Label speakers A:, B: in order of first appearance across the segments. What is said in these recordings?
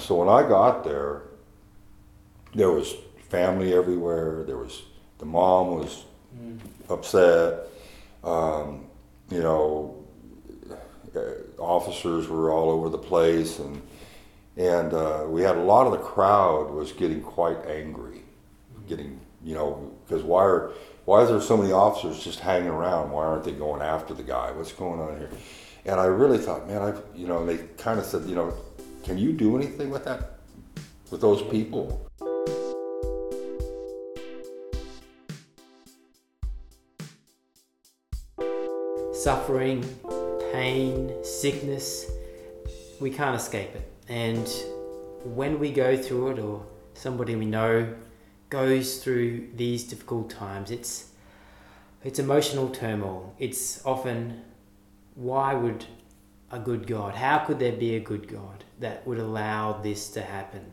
A: so when I got there, there was family everywhere. There was the mom was mm. upset. Um, you know, uh, officers were all over the place, and and uh, we had a lot of the crowd was getting quite angry, mm. getting you know because why are why is there so many officers just hanging around? Why aren't they going after the guy? What's going on here? And I really thought, man, I you know they kind of said, you know, can you do anything with that with those people?
B: suffering, pain, sickness, we can't escape it. And when we go through it, or somebody we know goes through these difficult times, it's it's emotional turmoil. It's often why would a good God, how could there be a good God that would allow this to happen?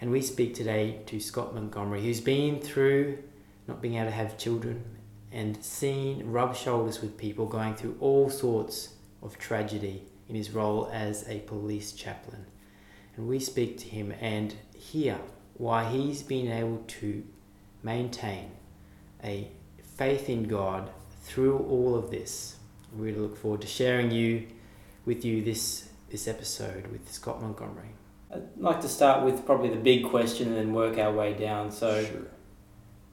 B: And we speak today to Scott Montgomery, who's been through not being able to have children and seen rub shoulders with people going through all sorts of tragedy in his role as a police chaplain. And we speak to him and hear why he's been able to maintain a faith in God through all of this. We really look forward to sharing you with you this this episode with Scott Montgomery. I'd like to start with probably the big question and then work our way down. So sure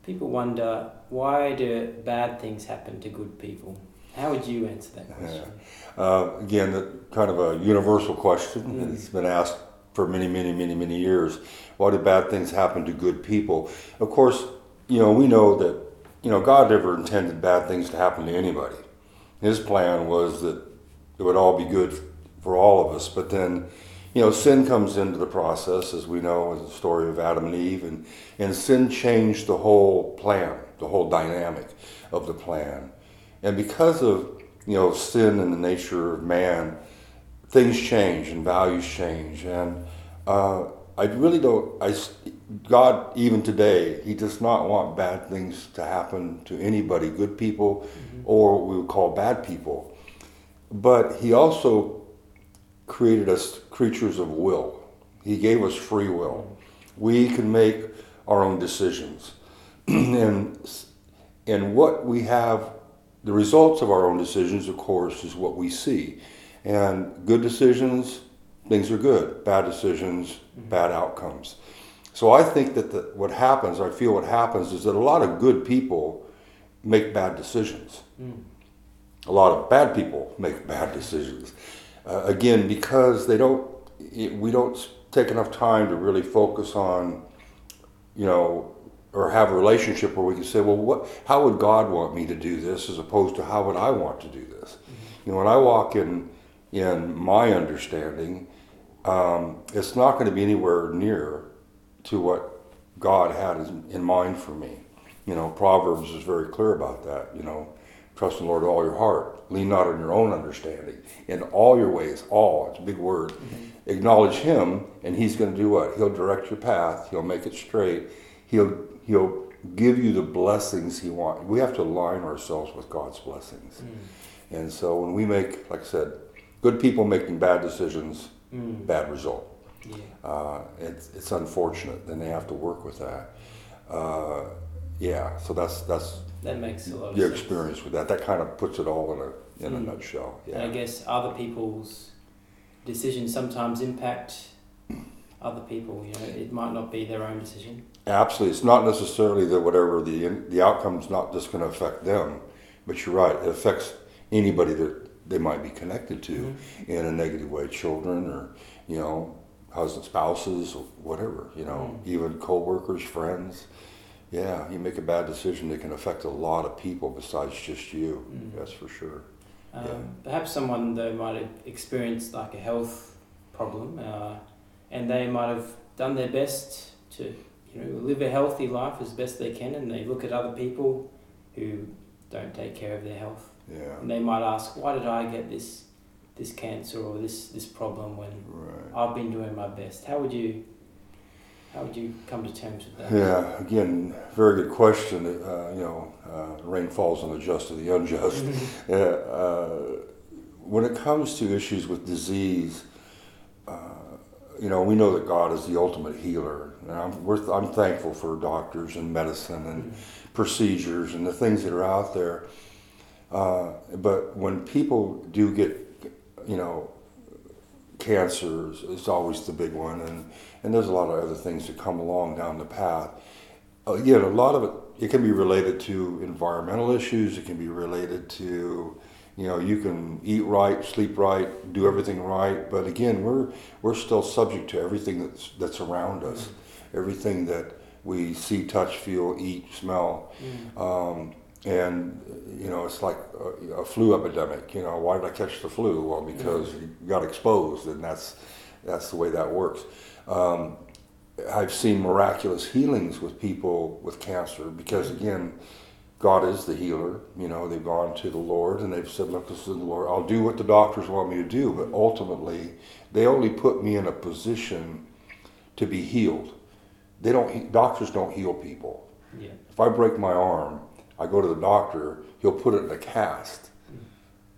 B: people wonder why do bad things happen to good people? How would you answer that question?
A: Yeah. Uh, again, the, kind of a universal question. Mm. It's been asked for many, many, many, many years. Why do bad things happen to good people? Of course, you know we know that you know God never intended bad things to happen to anybody. His plan was that it would all be good for all of us. But then you know, sin comes into the process, as we know in the story of Adam and Eve, and, and sin changed the whole plan, the whole dynamic of the plan. And because of, you know, sin and the nature of man, things change and values change. And uh, I really don't, I, God, even today, He does not want bad things to happen to anybody, good people, mm-hmm. or we would call bad people. But He also created us creatures of will. He gave us free will. We can make our own decisions. and, and what we have, the results of our own decisions, of course, is what we see. And good decisions, things are good. Bad decisions, mm-hmm. bad outcomes. So I think that the, what happens, I feel what happens, is that a lot of good people make bad decisions. Mm. A lot of bad people make bad decisions uh, again, because they don't, we don't take enough time to really focus on, you know, or have a relationship where we can say, well, what, how would God want me to do this, as opposed to how would I want to do this? Mm-hmm. You know, when I walk in, in my understanding, um, it's not going to be anywhere near to what God had in mind for me. You know, Proverbs is very clear about that. You know, Trust in the Lord with all your heart. Lean not on your own understanding. In all your ways, all, it's a big word. Mm-hmm. Acknowledge Him, and He's going to do what? He'll direct your path. He'll make it straight. He'll, he'll give you the blessings He wants. We have to align ourselves with God's blessings. Mm. And so when we make, like I said, good people making bad decisions, mm. bad result. Yeah. Uh, it's, it's unfortunate. Then they have to work with that. Uh, yeah, so that's that's
B: that makes a lot of
A: your
B: sense.
A: experience with that. That kind of puts it all in a in mm. a nutshell.
B: Yeah. And I guess other people's decisions sometimes impact other people. You know, it might not be their own decision.
A: Absolutely, it's not necessarily that whatever the the outcome is not just going to affect them, but you're right. It affects anybody that they might be connected to mm-hmm. in a negative way, children or you know, husband, spouses, whatever. You know, mm. even coworkers, friends yeah, you make a bad decision that can affect a lot of people besides just you. Mm. That's for sure.
B: Um, yeah. Perhaps someone though might have experienced like a health problem, uh, and they might have done their best to you know live a healthy life as best they can, and they look at other people who don't take care of their health.
A: Yeah.
B: And they might ask, why did I get this this cancer or this this problem when right. I've been doing my best? How would you how would you come to terms with that?
A: Yeah, again, very good question. Uh, you know, uh, rain falls on the just and the unjust. Mm-hmm. yeah, uh, when it comes to issues with disease, uh, you know, we know that God is the ultimate healer. And I'm, we're, I'm thankful for doctors and medicine and procedures and the things that are out there. Uh, but when people do get, you know, cancer is, always the big one, and, and there's a lot of other things that come along down the path. Again, a lot of it, it can be related to environmental issues, it can be related to, you know, you can eat right, sleep right, do everything right, but again, we're, we're still subject to everything that's, that's around us, everything that we see, touch, feel, eat, smell. Um, and you know it's like a, a flu epidemic. You know, why did I catch the flu? Well, because you got exposed, and that's that's the way that works. Um, I've seen miraculous healings with people with cancer because again, God is the healer. You know, they've gone to the Lord and they've said, "Look, this is the Lord. I'll do what the doctors want me to do." But ultimately, they only put me in a position to be healed. They don't. Doctors don't heal people.
B: Yeah.
A: If I break my arm, I go to the doctor, he'll put it in a cast.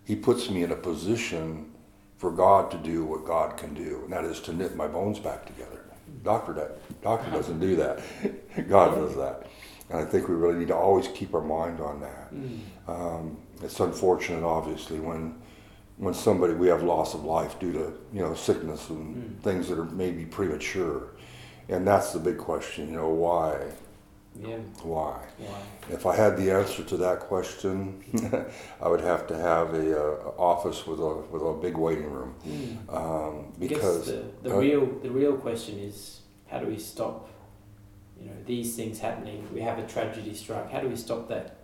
A: He puts me in a position for God to do what God can do, and that is to knit my bones back together. Doctor, that, doctor doesn't do that. God does that. And I think we really need to always keep our mind on that. Um, it's unfortunate, obviously, when when somebody we have loss of life due to you know sickness and things that are maybe premature, and that's the big question. You know why?
B: Yeah.
A: Why?
B: Wow.
A: If I had the answer to that question, I would have to have a, uh, office with a with a big waiting room, um, because
B: the, the
A: uh,
B: real the real question is how do we stop you know these things happening we have a tragedy strike how do we stop that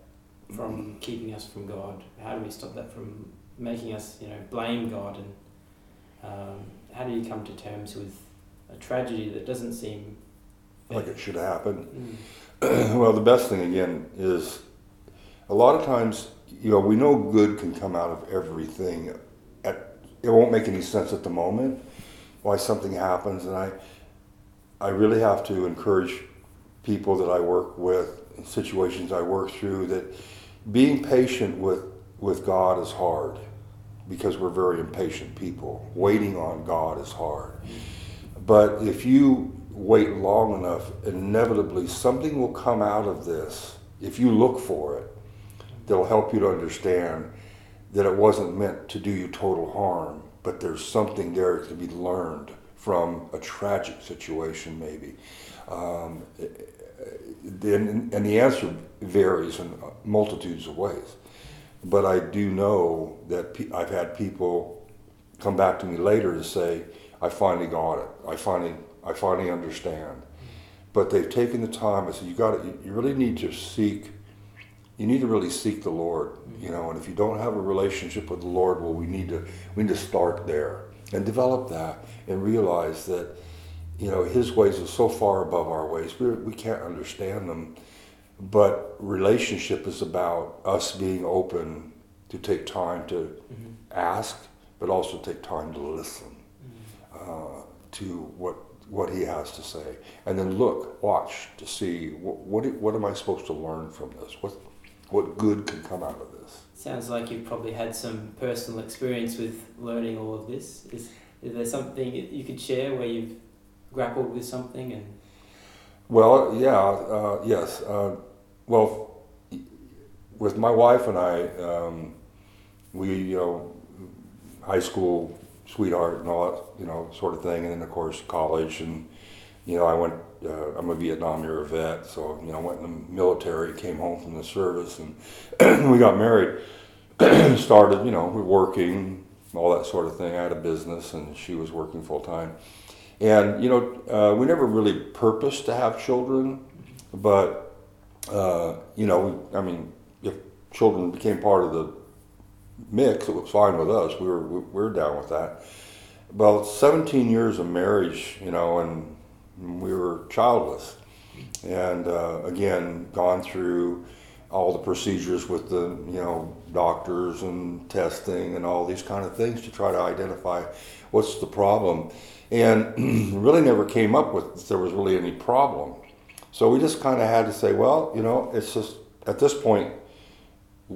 B: from keeping us from god how do we stop that from making us you know blame god and um, how do you come to terms with a tragedy that doesn't seem
A: like it should happen.
B: Mm,
A: well, the best thing again is a lot of times, you know, we know good can come out of everything. At it won't make any sense at the moment why something happens, and I, I really have to encourage people that I work with, situations I work through, that being patient with with God is hard because we're very impatient people. Waiting on God is hard. But if you wait long enough, inevitably something will come out of this. If you look for it, that'll help you to understand that it wasn't meant to do you total harm, but there's something there to be learned from a tragic situation, maybe. Um, then, and the answer varies in multitudes of ways. But I do know that pe- I've had people come back to me later to say, I finally got it. I finally, I finally understand. But they've taken the time. I said, you got it. You really need to seek. You need to really seek the Lord. You know, and if you don't have a relationship with the Lord, well, we need to we need to start there and develop that and realize that, you know, His ways are so far above our ways. We we can't understand them. But relationship is about us being open to take time to
B: mhm,
A: ask, but also take time to listen
B: mhm.
A: uh, to what what he has to say, and then look, watch to see what what, what am I supposed to learn from this? What what good can come out of this?
B: Sounds like you've probably had some personal experience with learning all of this. Is, is there something you could share where you've grappled with something and
A: Well, yeah, uh, yes. Uh, well, with my wife and I, um, we you know, high school sweetheart and all that you know sort of thing, and then of course college, and you know I went. Uh, I'm a Vietnam era vet, so you know went in the military, came home from the service, and we got married. Started, you know, working, all that sort of thing. I had a business, and she was working full time. And you know, uh, we never really purposed to have children, but uh, you know, I mean, if children became part of the mix, it was fine with us. We were we were down with that. About 17 years of marriage, you know, and we were childless, and uh, again, gone through all the procedures with the you know doctors and testing and all these kind of things to try to identify what's the problem and really never came up with there was really any problem. So we just kind of had to say, well, you know, it's just at this point,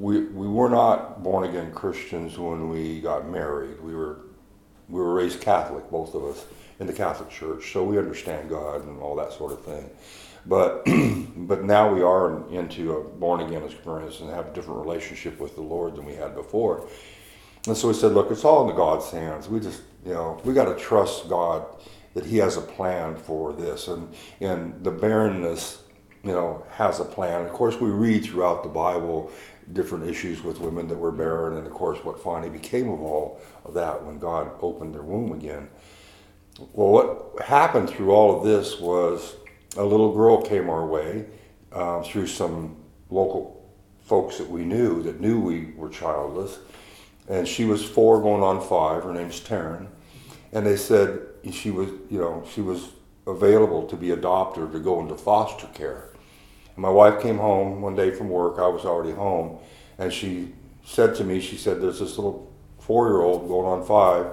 A: we we were not born again Christians when we got married. We were we were raised Catholic, both of us, in the Catholic Church, so we understand God and all that sort of thing. But but now we are into a born again experience and have a different relationship with the Lord than we had before. And so we said, look, it's all in the God's hands. We just you know we got to trust God that He has a plan for this, and and the barrenness you know has a plan. Of course, we read throughout the Bible different issues with women that were barren, and of course, what finally became of all of that when God opened their womb again. Well, what happened through all of this was a little girl came our way uh, through some local folks that we knew that knew we were childless, and she was four going on five. Her name's Taryn, and they said she was, you know, she was available to be adopted or to go into foster care. My wife came home one day from work. I was already home, and she said to me, she said, "There's this little four-year-old going on five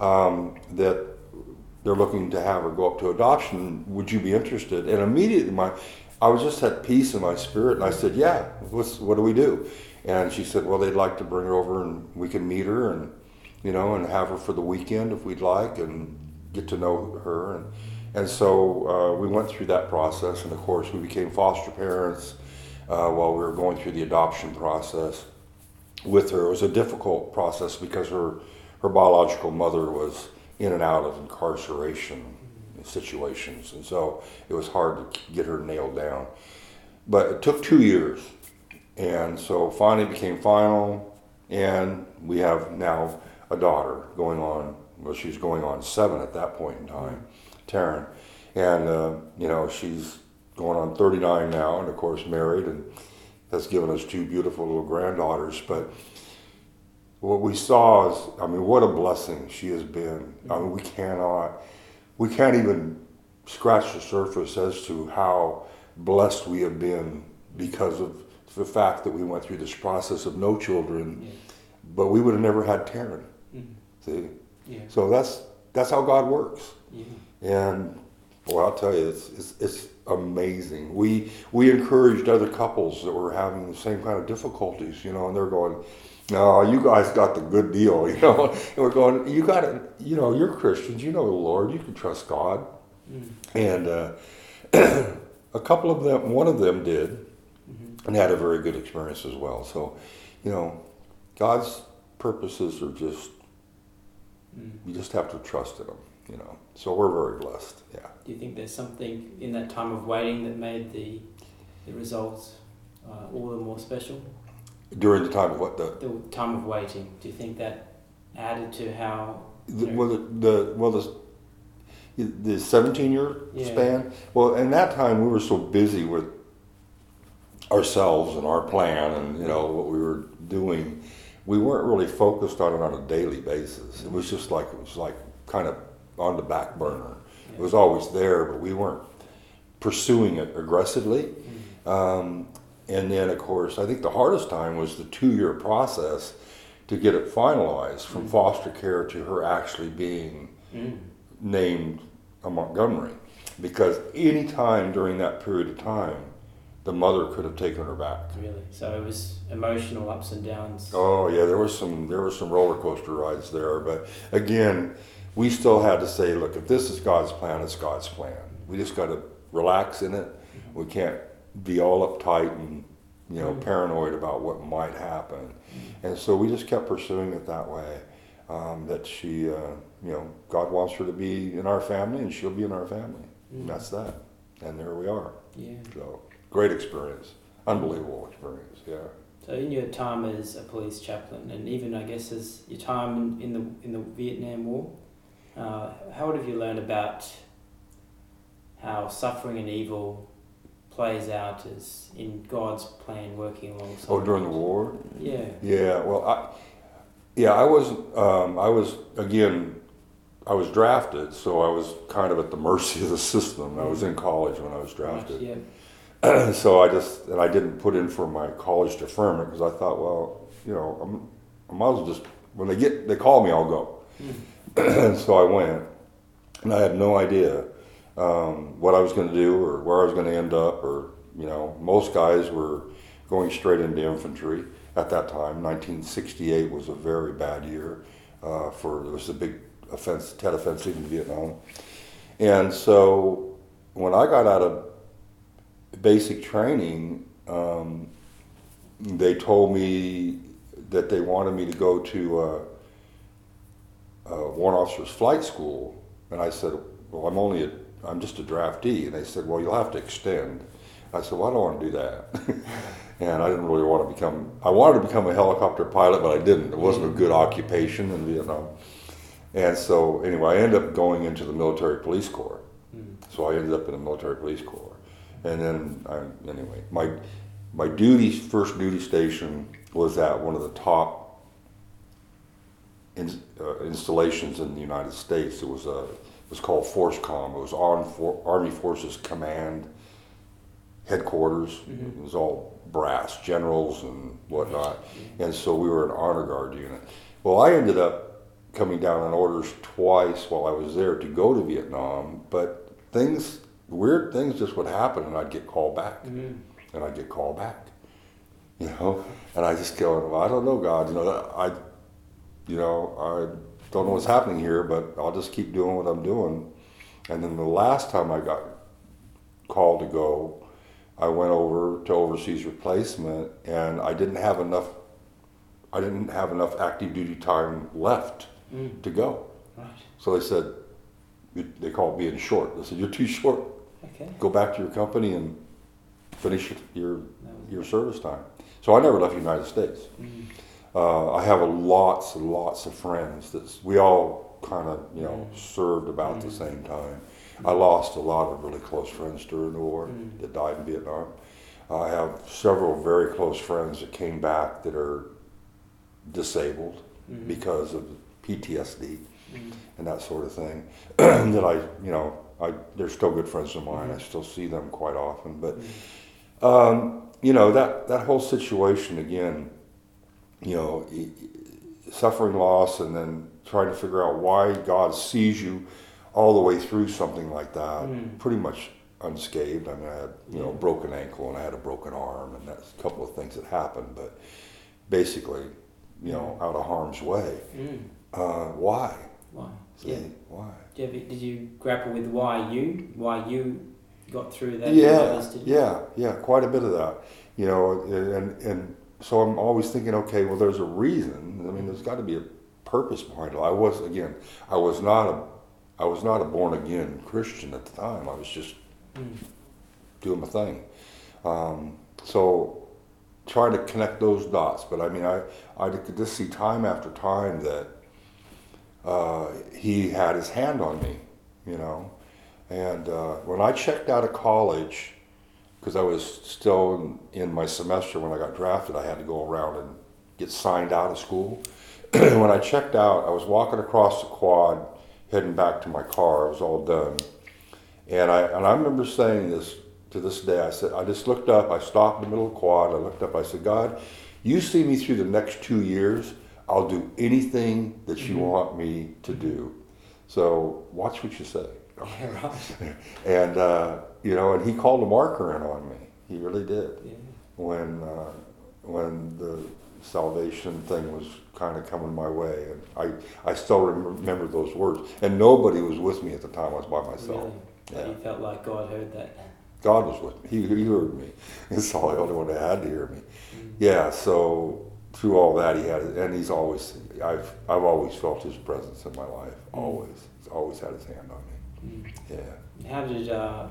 A: um, that they're looking to have her go up to adoption. Would you be interested?" And immediately, my I was just at peace in my spirit, and I said, "Yeah. What's what do we do?" And she said, "Well, they'd like to bring her over, and we can meet her, and you know, and have her for the weekend if we'd like, and get to know her." And and so uh, we went through that process, and of course, we became foster parents uh, while we were going through the adoption process with her. It was a difficult process because her her biological mother was in and out of incarceration situations, and so it was hard to get her nailed down. But it took two years, and so finally became final, and we have now a daughter going on. Well, she's going on seven at that point in time, Taryn, and uh, you know she's going on 39 now, and of course married, and has given us two beautiful little granddaughters. But what we saw is, I mean, what a blessing she has been. I mean, we cannot, we can't even scratch the surface as to how blessed we have been because of the fact that we went through this process of no children,
B: Yeah.
A: but we would have never had Taryn.
B: Mhm.
A: See,
B: Yeah.
A: so that's that's how God works.
B: Yeah.
A: And well, I'll tell you, it's, it's, it's amazing. We we encouraged other couples that were having the same kind of difficulties, you know, and they're going, "No, you guys got the good deal," you know. And we're going, "You got to, you know, you're Christians, you know the Lord, you can trust God."
B: Mm.
A: And uh, a couple of them, one of them did,
B: Mhm.
A: and had a very good experience as well. So, you know, God's purposes are just
B: Mm.
A: you just have to trust in them, you know. So we're very blessed. Yeah.
B: Do you think there's something in that time of waiting that made the the results uh, all the more special?
A: During the time of what the,
B: The time of waiting. Do you think that added to how?
A: the well the, the well the the 17 year
B: Yeah.
A: span. Well, in that time we were so busy with ourselves and our plan and you know what we were doing, we weren't really focused on it on a daily basis. It was just like it was like kind of on the back burner. It was always there, but we weren't pursuing it aggressively.
B: Mm.
A: Um, and then, of course, I think the hardest time was the two year process to get it finalized from
B: Mm.
A: foster care to her actually being
B: Mm.
A: named a Montgomery. Because any time during that period of time, the mother could have taken her back.
B: Really. So it was emotional ups and downs.
A: Oh yeah, there was some there were some roller coaster rides there, but again, we still had to say, look, if this is God's plan, it's God's plan. We just got to relax in it. We can't be all uptight and you know
B: Mhm.
A: paranoid about what might happen. And so we just kept pursuing it that way. Um, that she, uh, you know, God wants her to be in our family, and she'll be in our family.
B: Mm.
A: That's that. And there we are.
B: Yeah.
A: So great experience, unbelievable experience. Yeah.
B: So in your time as a police chaplain, and even I guess as your time in, in the in the Vietnam War, uh, how have you learned about how suffering and evil plays out as in God's plan working alongside?
A: Oh, during the war.
B: Yeah.
A: Yeah, well, I, yeah, I was, um, I was again, I was drafted, so I was kind of at the mercy of the system. I was in college when I was drafted,
B: Yeah.
A: so I just and I didn't put in for my college deferment because I thought, well, you know, I'm, I might as well just when they get they call me, I'll go.
B: Mm.
A: And so I went, and I had no idea um, what I was going to do or where I was going to end up, or you know, most guys were going straight into infantry at that time. 1968 was a very bad year uh, for it was a big offense, Tet Offensive in Vietnam. And so when I got out of basic training, um, they told me that they wanted me to go to uh, uh, Warrant Officers Flight School, and I said, "Well, I'm only a, I'm just a draftee," and they said, "Well, you'll have to extend." I said, "Well, I don't want to do that," and I didn't really want to become. I wanted to become a helicopter pilot, but I didn't. It wasn't a good occupation in Vietnam, and so anyway, I ended up going into the military police corps. So I ended up in the military police corps, and then I, anyway, my my duty first duty station was at one of the top in, uh, installations in the United States. It was a it was called FORSCOM. It was For, Army Forces Command headquarters.
B: Mhm.
A: It was all brass, generals and whatnot, and so we were an honor guard unit. Well, I ended up coming down on orders twice while I was there to go to Vietnam, but things weird things just would happen, and I'd get called back
B: Mm.
A: and I'd get called back. You know, and I just go, well, I don't know, God. You know, I, you know, I don't know what's happening here, but I'll just keep doing what I'm doing. And then the last time I got called to go, I went over to overseas replacement, and I didn't have enough. I didn't have enough active duty time left
B: Mm.
A: to go.
B: Right.
A: So they said, they called being short. They said, you're too short.
B: Okay.
A: Go back to your company and finish your your service time. So I never left the United States.
B: Mm.
A: Uh, I have a lots and lots of friends that we all kind of you know
B: Mm.
A: served about the
B: Mm.
A: same time. I lost a lot of really close friends during the war
B: Mm.
A: that died in Vietnam. I have several very close friends that came back that are disabled
B: Mm.
A: because of PTSD
B: Mm.
A: and that sort of thing. that I you know I they're still good friends of mine. I
B: Mhm.
A: still see them quite often, but.
B: Mm.
A: Um, you know that that whole situation again. You know, suffering loss, and then trying to figure out why God sees you all the way through something like that.
B: Mm.
A: Pretty much unscathed. I mean, I had you know
B: a
A: broken ankle and I had a broken arm, and that's a couple of things that happened. But basically, you know, out of harm's way.
B: Mm.
A: Uh, why?
B: Why?
A: See,
B: Yeah.
A: why?
B: Did you, did you grapple with why you, why you got through that?
A: yeah,
B: Others
A: yeah, yeah, quite a bit of that. You know, and and so I'm always thinking, okay, well, there's a reason. I mean, there's got to be a purpose behind it. I was again, I was not a, I was not a born again Christian at the time. I was just
B: Mm.
A: doing my thing. Um, so trying to connect those dots. But I mean, I I could just see time after time that uh, he had his hand on me. You know, and uh, when I checked out of college, because I was still in, in my semester when I got drafted, I had to go around and get signed out of school. when I checked out, I was walking across the quad, heading back to my car. It was all done, and I and I remember saying this to this day. I said, I just looked up. I stopped in the middle of the quad. I looked up. I said, God, you see me through the next two years. I'll do anything that you
B: Mhm.
A: want me to do. So watch what you say.
B: Yeah, right.
A: And uh, you know, and he called a marker in on me. He really did
B: Yeah.
A: when uh, when the salvation thing was kind of coming my way, and I I still remember those words. And nobody was with me at the time. I was by myself.
B: Really?
A: Yeah.
B: you felt like God heard that.
A: God was with me. He, he heard me. It's the only one that had to hear me.
B: Mm.
A: Yeah. So through all that, he had, and he's always. I've I've always felt his presence in my life.
B: Mm.
A: Always. He's always had his hand on me. Yeah.
B: How did uh,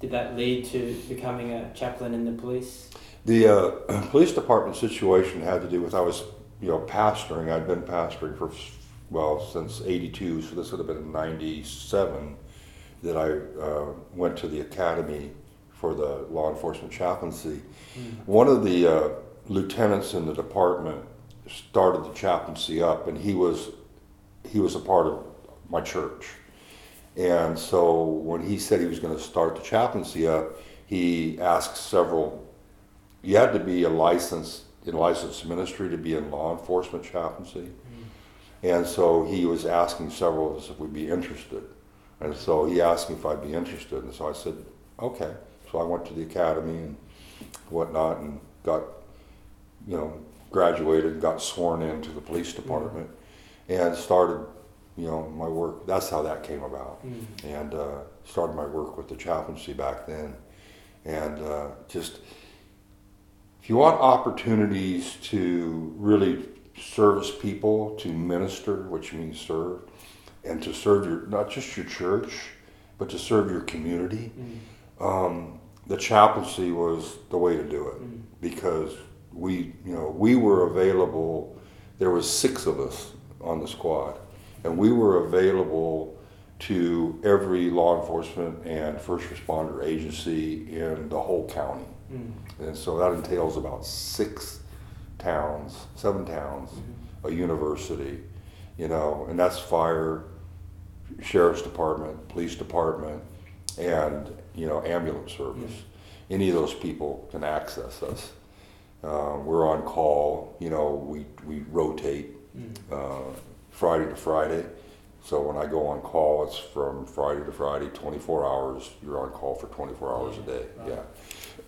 B: did that lead to becoming a chaplain in the police?
A: The uh, police department situation had to do with I was, you know, pastoring. I'd been pastoring for, well, since '82, so this would have been '97 that I uh, went to the academy for the law enforcement chaplaincy.
B: Mm.
A: One of the uh, lieutenants in the department started the chaplaincy up, and he was he was a part of my church. And so when he said he was going to start the chaplaincy up, he asked several. You had to be a licensed in licensed ministry to be in law enforcement chaplaincy, mm-hmm. and so he was asking several of us if we'd be interested. And so he asked me if I'd be interested, and so I said, okay. So I went to the academy and whatnot, and got, you know, graduated, got sworn into the police department, mm-hmm. and started you know, my work. That's how that came about,
B: Mm.
A: and uh, started my work with the chaplaincy back then, and uh, just if you want opportunities to really service people, to minister, which means serve, and to serve your not just your church, but to serve your community.
B: Mm.
A: Um, the chaplaincy was the way to do it
B: Mm.
A: because we, you know, we were available. There was six of us on the squad, and we were available to every law enforcement and first responder agency in the whole county.
B: Mm.
A: And so that entails about six towns, seven towns,
B: Mhm.
A: a university, you know, and that's fire, sheriff's department, police department, and, you know, ambulance service. Any of those people can access us. Uh, we're on call, you know, we, we rotate
B: Mm.
A: uh, Friday to Friday. So when I go on call, it's from Friday to Friday, 24 hours. You're on call for 24 hours a day.
B: Right.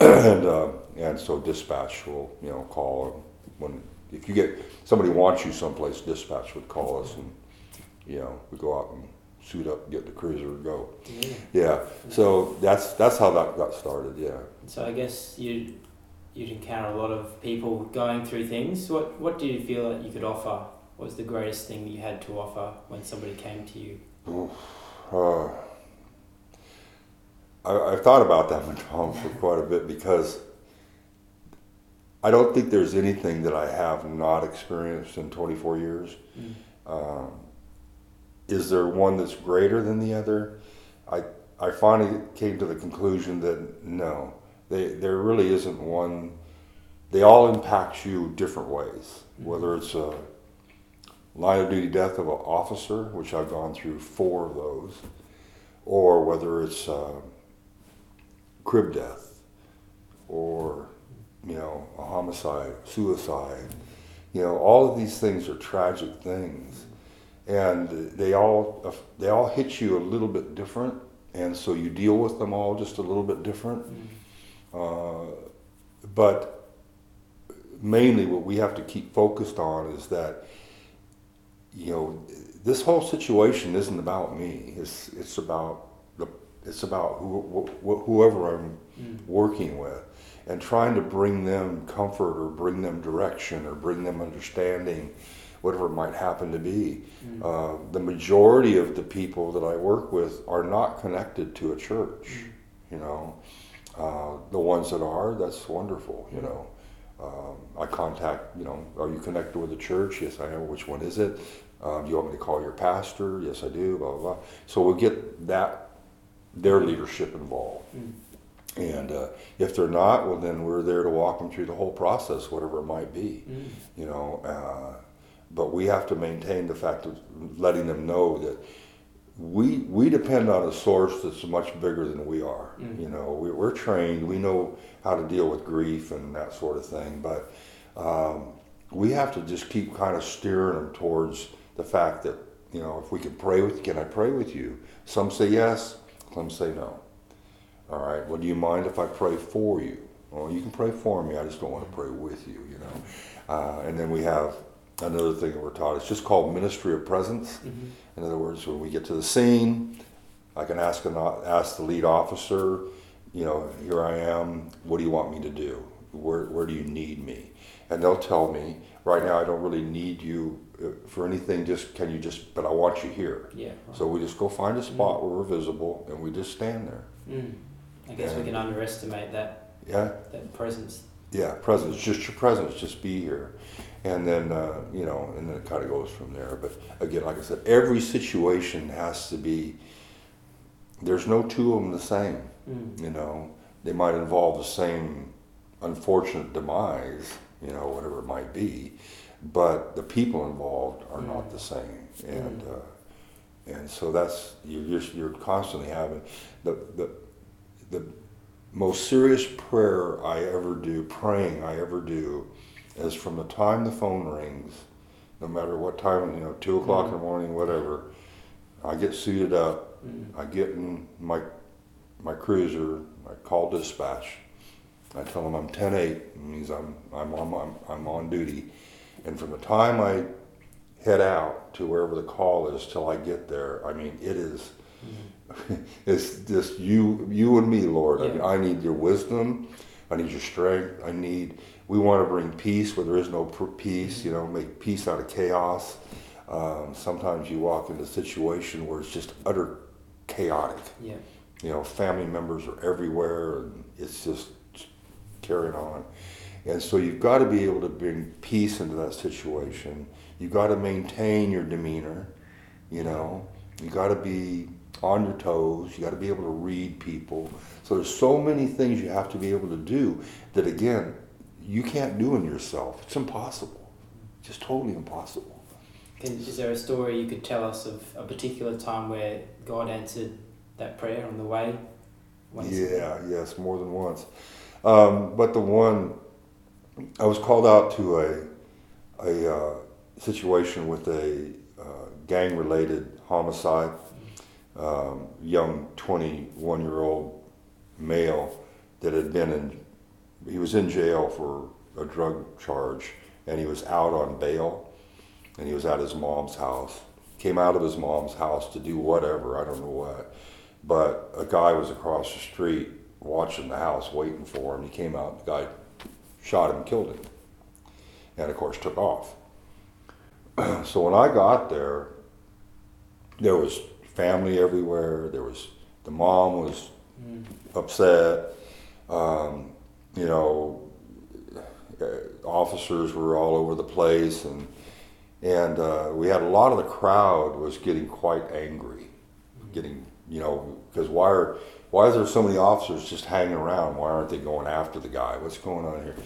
A: Yeah, and uh, and so dispatch will you know call when if you get somebody wants you someplace, dispatch would call us and you know we go out and suit up, get the cruiser, and go.
B: Yeah.
A: Yeah. So that's that's how that got started. Yeah.
B: So I guess you you'd encounter a lot of people going through things. What what do you feel that you could offer? What was the greatest thing you had to offer when somebody came to you?
A: Uh, I, I've thought about that one, Tom, for quite a bit because I don't think there's anything that I have not experienced in 24 years.
B: Mm.
A: Um, is there one that's greater than the other? I, I finally came to the conclusion that no, they, there really isn't one. They all impact you different ways, whether it's a line of duty death of an officer, which I've gone through four of those, or whether it's uh, crib death, or you know a homicide, suicide. You know, all of these things are tragic things, and they all they all hit you a little bit different, and so you deal with them all just a little bit different. Uh, but mainly, what we have to keep focused on is that you know this whole situation isn't about me. It's it's about the it's about who, wh- whoever I'm
B: Mm.
A: working with and trying to bring them comfort or bring them direction or bring them understanding, whatever it might happen to be.
B: Mm.
A: Uh, the majority of the people that I work with are not connected to a church.
B: Mm.
A: You know, uh, the ones that are, that's wonderful. You know, um, I contact. You know, are you connected with a church? Yes, I am. Which one is it? Um, do you want me to call your pastor? Yes, I do. Blah blah. blah. So we'll get that their leadership involved.
B: Mm.
A: And uh, if they're not, well, then we're there to walk them through the whole process, whatever it might be.
B: Mm.
A: You know, uh, but we have to maintain the fact of letting them know that we we depend on a source that's much bigger than we are.
B: Mm.
A: You know, we, we're trained, we know how to deal with grief and that sort of thing, but um, we have to just keep kind of steering them towards the fact that you know, if we can pray with, can I pray with you? Some say yes, some say no. All right. Well, do you mind if I pray for you? Well, you can pray for me. I just don't want to pray with you. You know. Uh, and then we have another thing that we're taught. It's just called ministry of presence.
B: Mhm.
A: In other words, when we get to the scene, I can ask an, ask the lead officer. You know, here I am. What do you want me to do? Where where do you need me? And they'll tell me. Right now, I don't really need you uh, for anything. Just can you just? But I want you here.
B: Yeah. right.
A: So we just go find a spot where we're visible, and we just stand there.
B: Mm. I guess we can underestimate that
A: Yeah.
B: that presence.
A: Yeah, presence, just your presence, just be here. And then, uh, you know, and then it kind of goes from there. But again, like I said, every situation has to be, there's no two of them the same.
B: Mm.
A: You know, they might involve the same unfortunate demise, you know, whatever it might be, but the people involved are not
B: Mm.
A: the same. And, uh, and so that's, you're, you're constantly having, the, the, the most serious prayer I ever do, praying I ever do, is from the time the phone rings, no matter what time, you know, two o'clock in the morning, whatever, I get suited up,
B: Mm.
A: I get in my my cruiser, I call dispatch. I tell them I'm 10-8, it means I'm I'm on I'm, I'm on duty, and from the time I head out to wherever the call is till I get there. I mean, it is. it's just you, you and me, Lord. I,
B: Yeah.
A: I need your wisdom. I need your strength. I need. We want to bring peace where there is no pr- peace. You know, make peace out of chaos. Um, sometimes you walk into a situation where it's just utter chaotic.
B: Yeah.
A: You know, family members are everywhere, and it's just carrying on. And so you've got to be able to bring peace into that situation. You've got to maintain your demeanor. You know, you've got to be on your toes. You've got to be able to read people. So there's so many things you have to be able to do that again, you can't do in yourself. It's impossible. Just totally impossible.
B: Can, is there a story you could tell us of a particular time where God answered that prayer on the way?
A: Yeah, yes, more than once. Um, but the one, I was called out to a a uh, situation with a uh, gang-related homicide. Um, young 21-year-old male that had been in, he was in jail for a drug charge, and he was out on bail, and he was at his mom's house. Came out of his mom's house to do whatever, I don't know what but a guy was across the street watching the house waiting for him. He came out, the guy shot him, killed him, and of course took off. so when I got there, there was family everywhere. There was the mom was
B: Mm.
A: upset. Um, you know, uh, officers were all over the place, and and uh, we had a lot of the crowd was getting quite angry, getting you know because why are why is there so many officers just hanging around? Why aren't they going after the guy? What's going on here?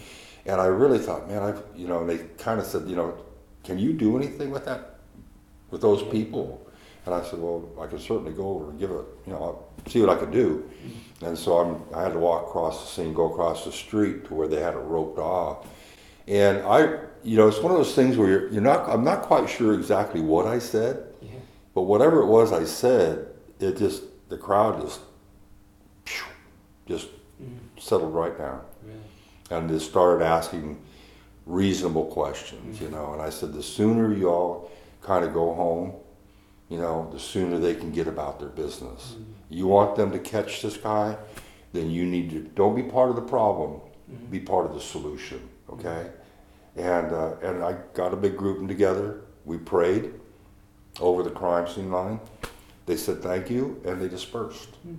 A: And I really thought, man, I've you know, and they kind of said, you know, can you do anything with that, with those people? And I said, well, I could certainly go over and give it, you know, I'll see what I could do. And so I'm, I had to walk across the scene, go across the street to where they had it roped off. And I, you know, it's one of those things where you're, you're not, I'm not quite sure exactly what I said,
B: Yeah.
A: but whatever it was I said, it just, the crowd just, just
B: Mm.
A: settled right down
B: Really.
A: and just started asking reasonable questions, you know. And I said, the sooner you all kind of go home, you know, the sooner they can get about their business.
B: Mm.
A: You want them to catch this guy, then you need to don't be part of the problem,
B: Mhm.
A: be part of the solution, okay? And uh, and I got a big group together. We prayed over the crime scene line. They said thank you, and they dispersed
B: Mm.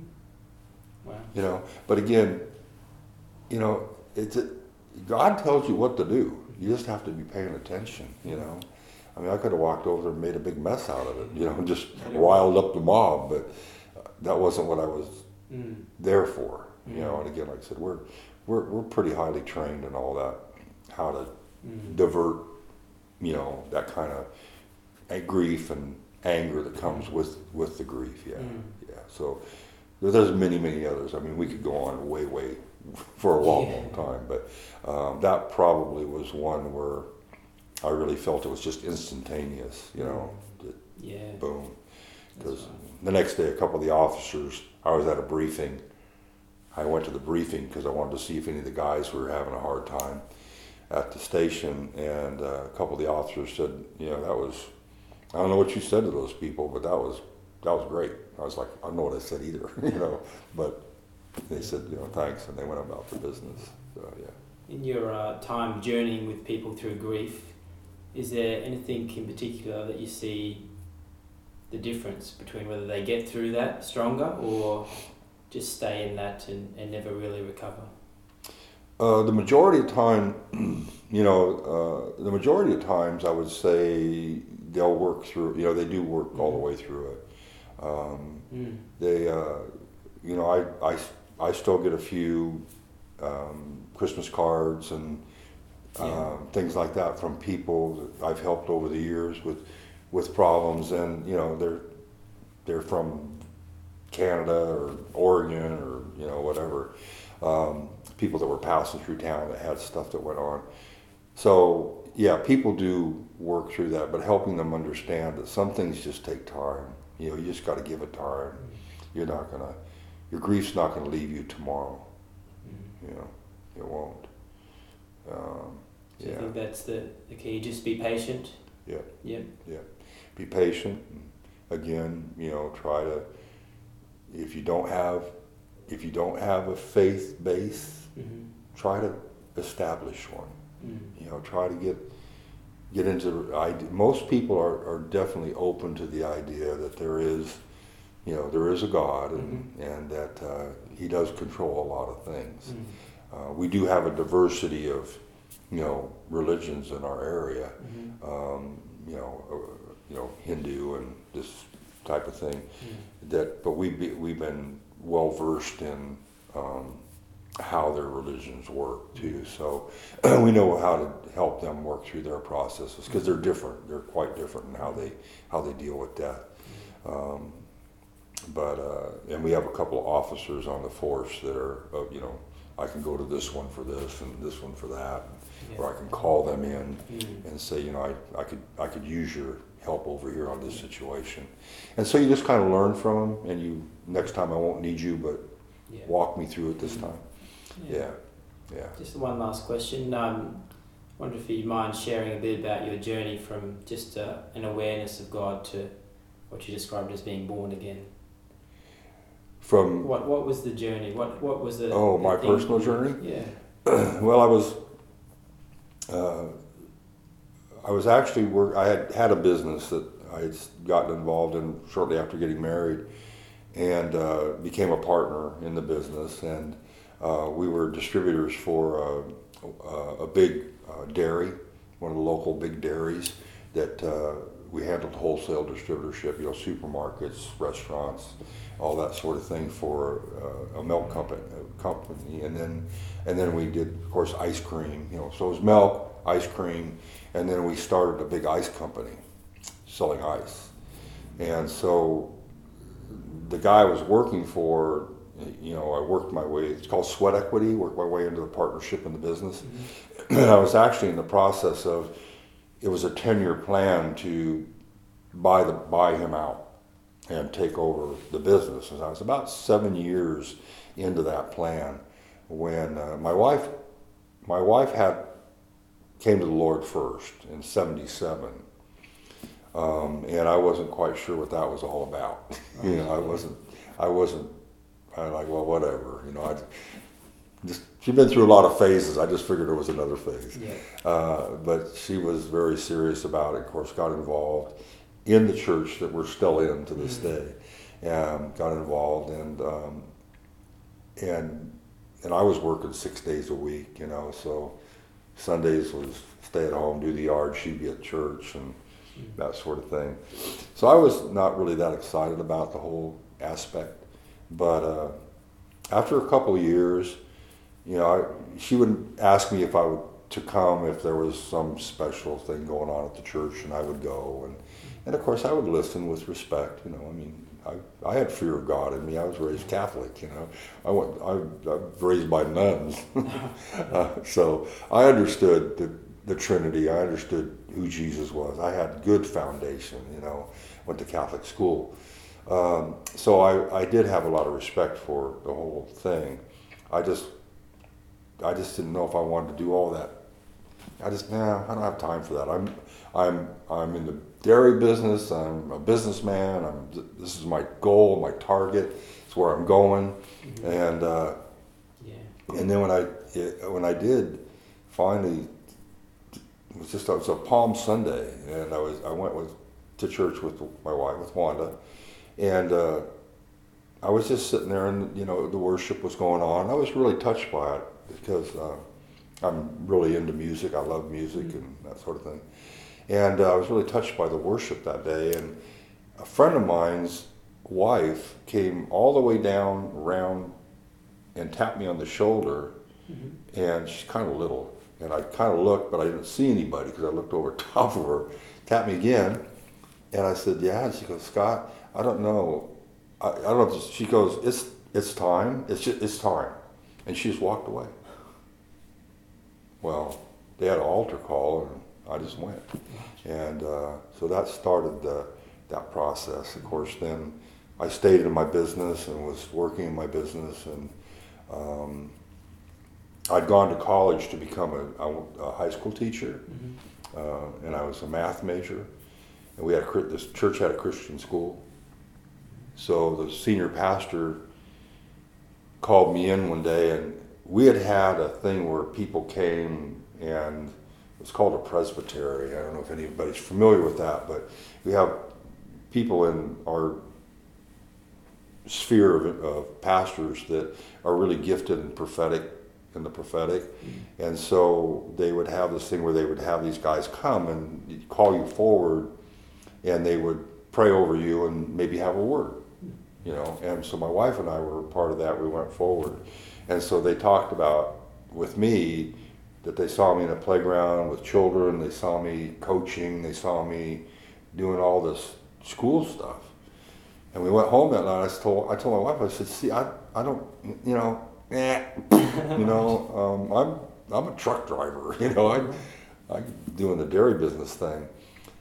B: Wow.
A: you know but again you know it's a, god tells you what to do you just have to be paying attention you know i mean i could have walked over and made a big mess out of it you know just riled up the mob but that wasn't what i was
B: Mm.
A: there for you know and again like i said we're we're, we're pretty highly trained in all that how to
B: Mm.
A: divert you know that kind of grief and anger that comes with with the grief yeah
B: Mm.
A: yeah so there's many many others i mean we could go on way way for a long long time but um, that probably was one where i really felt it was just instantaneous you know
B: Yeah.
A: boom. Because
B: right.
A: the next day a couple of the officers i was at a briefing. I went to the briefing because i wanted to see if any of the guys were having a hard time at the station and uh, a couple of the officers said you know that was i don't know what you said to those people but that was that was great. I was like i don't know what i said either you know but they said you know thanks and they went about their business. So yeah.
B: In your uh, time journeying with people through grief, is there anything in particular that you see the difference between whether they get through that stronger or just stay in that and, and never really recover?
A: Uh, the majority of time, you know, uh, the majority of times I would say they'll work through, you know, they do work all the way through it. Um,
B: Mm.
A: they, uh, you know, I, I, I still get a few um, Christmas cards and. Um, things like that from people that I've helped over the years with, with problems, and you know, they're, they're from Canada or Oregon or you know whatever. Um, people that were passing through town that had stuff that went on. So yeah, people do work through that, but helping them understand that some things just take time. You know, you just got to give it time. You're not gonna, your grief's not gonna leave you tomorrow.
B: Mm.
A: You know, it won't. Um,
B: So
A: yeah.
B: think that's the, the key? Just be patient
A: Yeah.
B: Yep.
A: Yeah. Be patient. Again, you know, try to. If you don't have, if you don't have a faith base,
B: Mm-hmm.
A: try to establish one.
B: Mm.
A: You know, try to get get into the idea. Most people are, are definitely open to the idea that there is, you know, there is a God and, and that uh, He does control a lot of things.
B: Mm.
A: Uh, we do have a diversity of, you know, religions in our area.
B: Mm-hmm.
A: Um, you know, uh, you know, Hindu and this type of thing.
B: Mm.
A: That, but we be, we've been well versed in um, how their religions work too. So we know how to help them work through their processes because they're different. They're quite different in how they how they deal with death. Um, but uh, and we have a couple of officers on the force that are, uh, you know, I can go to this one for this and this one for that,
B: Yeah.
A: or I can call them in
B: Mm.
A: and say, you know, I, I could I could use your help over here on this situation, and so you just kind of learn from them, and you next time I won't need you, but
B: Yeah.
A: walk me through it this time. Yeah, yeah.
B: Just one last question. Um, wonder if you mind sharing a bit about your journey from just uh, an awareness of God to what you described as being born again.
A: From
B: What What was the journey? What What was the
A: Oh,
B: the
A: my
B: thing-
A: personal journey?
B: Yeah.
A: well, I was, uh, I was actually work. I had had a business that I had gotten involved in shortly after getting married, and uh, became a partner in the business. And uh, we were distributors for uh, a, a big uh, dairy, one of the local big dairies that uh, we handled wholesale distributorship. You know, supermarkets, restaurants, all that sort of thing for uh, a milk company, company, and then and then we did, of course, ice cream. You know, so it was milk, ice cream, and then we started a big ice company, selling ice. And so the guy I was working for, you know, I worked my way. It's called sweat equity. Worked my way into the partnership in the business, and I was actually in the process of. It was a ten-year plan to buy the buy him out and take over the business. And I was about seven years into that plan when uh, my wife, my wife had came to the Lord first in '77, um, and I wasn't quite sure what that was all about. you know, I wasn't, I wasn't. I like, well, whatever. You know, I just she'd been through a lot of phases. I just figured there was another phase.
B: Yeah.
A: Uh, but she was very serious about it. Of course, got involved in the church that we're still in to this
B: Mhm.
A: day. Um, got involved and um, and and I was working six days a week, you know. So Sundays was stay at home, do the yard. She'd be at church and
B: Mm.
A: that sort of thing. So I was not really that excited about the whole aspect. But uh, after a couple of years, you know, I, she would ask me if I would to come if there was some special thing going on at the church, and I would go. And and of course, I would listen with respect. You know, I mean, I, I had fear of God in me. I was raised Catholic. You know, I went I, I was raised by nuns, uh, so I understood the the Trinity. I understood who Jesus was. I had good foundation. You know, went to Catholic school. Um, so I, I did have a lot of respect for the whole thing. I just I just didn't know if I wanted to do all that. I just nah, I don't have time for that. I'm I'm I'm in the dairy business. I'm a businessman. I'm this is my goal, my target. It's where I'm going.
B: Mhm.
A: And uh,
B: Yeah.
A: and then when I it, when I did finally, it was just it was a Palm Sunday, and I was I went with to church with my wife with Wanda, and uh, I was just sitting there, and you know the worship was going on. I was really touched by it because uh, I'm really into music. I love music and that sort of thing, and uh, I was really touched by the worship that day. And a friend of mine's wife came all the way down around and tapped me on the shoulder
B: Mhm.
A: and she's kind of little. And I kind of looked, but I didn't see anybody because I looked over top of her. Tapped me again, and I said, "Yeah." And she goes, "Scott, I don't know. I, I don't know." She goes, "It's it's time. It's just, it's time," and she just walked away. Well, they had an altar call, and I just went, and uh, so that started the, that process. Of course, then I stayed in my business and was working in my business and. Um, I'd gone to college to become a, a, high school teacher,
B: Mhm.
A: uh, and I was a math major, and we had a, this church had a Christian school. So the senior pastor called me in one day, and we had had a thing where people came and it was called a presbytery. I don't know if anybody's familiar with that, but we have people in our sphere of, of pastors that are really gifted and prophetic in the prophetic. And so they would have this thing where they would have these guys come and call you forward and they would pray over you and maybe have a word, you know. And so my wife and I were part of that. We went forward. And so they talked about with me that they saw me in a playground with children, they saw me coaching, they saw me doing all this school stuff. And we went home that night. I told I told my wife, I said, "See, I, I don't, you know, eh, you know, um, I'm I'm a truck driver. You know, I I'm doing the dairy business thing."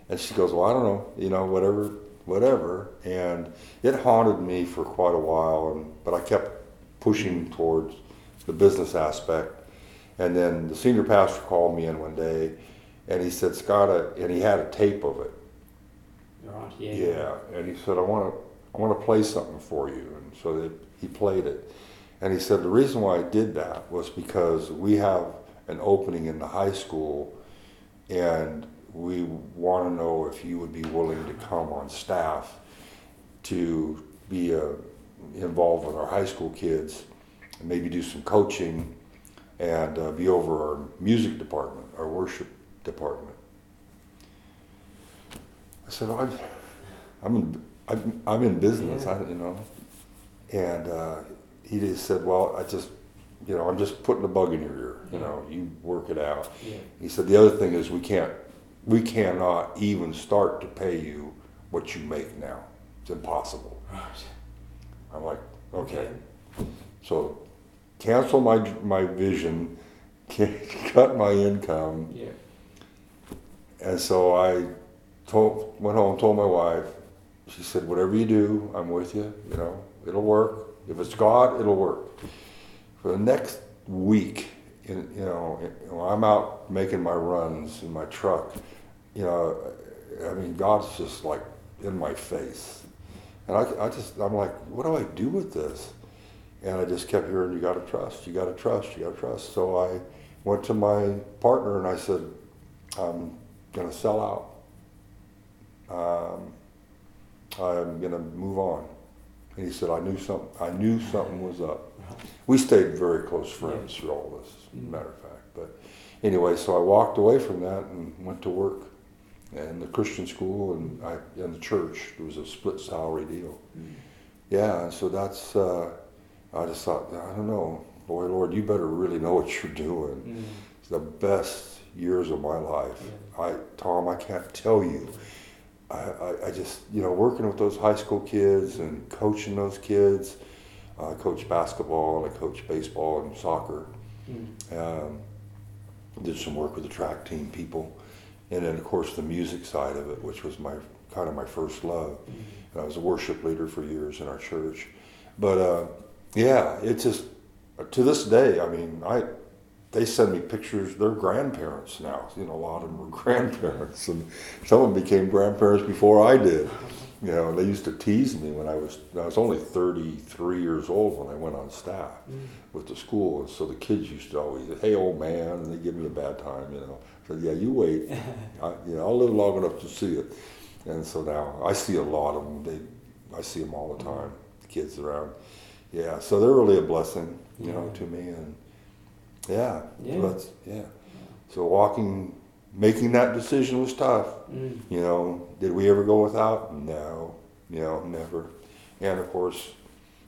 A: And she goes, "Well, I don't know, you know, whatever, whatever." And it haunted me for quite a while, and but I kept pushing towards the business aspect. And then the senior pastor called me in one day, and he said, "Scott," uh," and he had a tape of it.
B: Right. Yeah.
A: Yeah, and he said, I want to, I want to play something for you, and so that he played it, and he said the reason why I did that was because we have an opening in the high school, and we want to know if you would be willing to come on staff to be uh, involved with our high school kids, and maybe do some coaching, and uh, be over our music department, our worship department. I said, I'm, I'm, in, I'm, I'm in business, I, you know. And uh, he just said, well, I just, you know, I'm just putting a bug in your ear, you know, you work it out.
B: Yeah.
A: He said, the other thing is we can't, we cannot even start to pay you what you make now. It's impossible.
B: Right.
A: I'm like, okay. So cancel my, my vision, cut my income,
B: Yeah.
A: And so I told, went home, told my wife. She said, "Whatever you do, I'm with you. You know, it'll work. If it's God, it'll work." For the next week, you know, when I'm out making my runs in my truck. You know, I mean, God's just like in my face, and I, I just, I'm like, what do I do with this? And I just kept hearing, "You got to trust. You got to trust. You got to trust." So I went to my partner and I said, "I'm going to sell out." um, I'm gonna move on. And he said, I knew something, I knew something was up. We stayed very close friends through all this, matter of fact. But anyway, so I walked away from that and went to work and the Christian school and I, in the church. It was a split salary deal. Yeah, and so that's, uh, I just thought, I don't know, boy, Lord, you better really know what you're doing.
B: Mm.
A: It's the best years of my life. I, Tom, I can't tell you. I, I, I just, you know, working with those high school kids and coaching those kids. I coach basketball and I coach baseball and soccer.
B: Mm.
A: Um, did some work with the track team people, and then of course the music side of it, which was my kind of my first love.
B: Mm.
A: And I was a worship leader for years in our church. But uh, yeah, it's just to this day. I mean, I they send me pictures. They're grandparents now. You know, a lot of them were grandparents, and some of them became grandparents before I did. You know, and they used to tease me when I was I was only 33 years old when I went on staff
B: Mm.
A: with the school, and so the kids used to always, "Hey, old man," and they give me a bad time. You know, said, "Yeah, you wait. I, you know, I'll live long enough to see it." And so now I see a lot of them. They, I see them all the time. The kids around. Yeah, so they're really a blessing, you know, to me, and yeah,
B: Yeah.
A: so yeah. So walking, making that decision was tough.
B: Mm.
A: You know, did we ever go without? No, you know, never. And of course,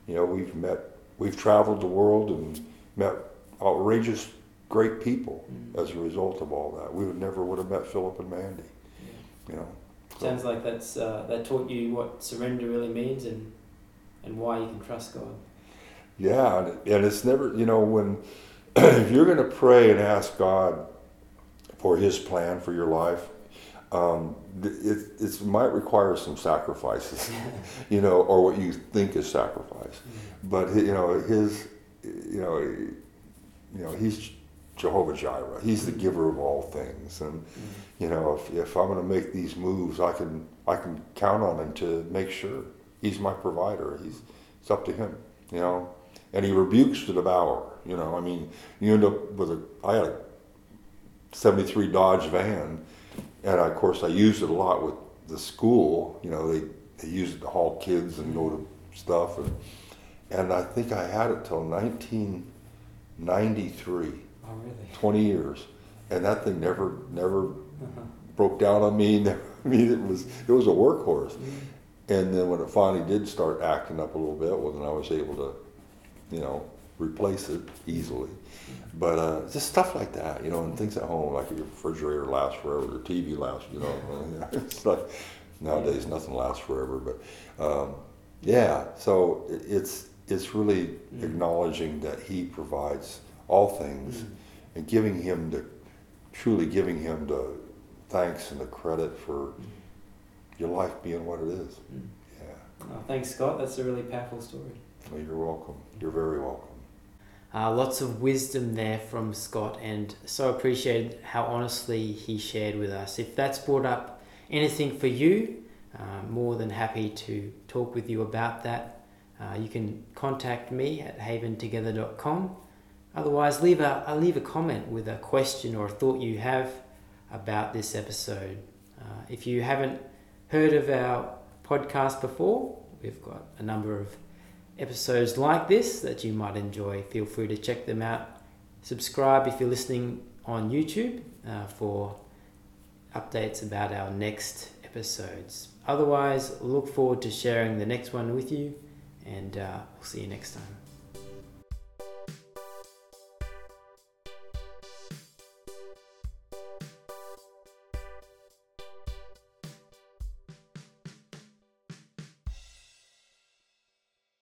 A: you know, we've met, we've traveled the world and met outrageous, great people
B: Mm.
A: as a result of all that. We would never would have met Philip and Mandy.
B: Yeah.
A: You know.
B: Sounds like that's uh, that taught you what surrender really means and and why you can trust God.
A: Yeah, and, and it's never, you know, when if you're going to pray and ask God for His plan for your life, um, th- it might require some sacrifices, you know, or what you think is sacrifice. But you know, His, you know, you know, He's Jehovah Jireh. He's the giver of all things, and you know, if, if I'm going to make these moves, I can I can count on him to make sure. He's my provider. He's it's up to him, you know. And he rebukes the devourer. You know, I mean, you end up with a. I had a '73 Dodge van, and of course I used it a lot with the school. You know, they they use it to haul kids and go to stuff, and and I think I had it till 1993.
B: Oh, really?
A: 20 years, and that thing never never
B: Uh-huh.
A: broke down on me. Never, I mean, it was it was a workhorse. And then when it finally did start acting up a little bit, well, then I was able to, you know, replace it easily. But uh, just stuff like that, you know, and things at home, like your refrigerator lasts forever, your TV lasts, you know. it's like nowadays nothing lasts forever, but um, yeah. So it, it's it's really
B: Mm.
A: acknowledging that He provides all things
B: Mm.
A: and giving Him the truly giving Him the thanks and the credit for your life being what it is.
B: Mm.
A: Yeah.
B: Oh, thanks, Scott. That's a really powerful story.
A: Well, you're welcome. You're very welcome.
B: Uh, lots of wisdom there from Scott, and so appreciated how honestly he shared with us. If that's brought up anything for you, uh, more than happy to talk with you about that. Uh, you can contact me at haventogether.com. Otherwise, leave a, uh, leave a comment with a question or a thought you have about this episode. Uh, if you haven't heard of our podcast before, we've got a number of episodes like this that you might enjoy. Feel free to check them out. Subscribe if you're listening on YouTube uh, for updates about our next episodes. Otherwise, look forward to sharing the next one with you, and uh, we'll see you next time.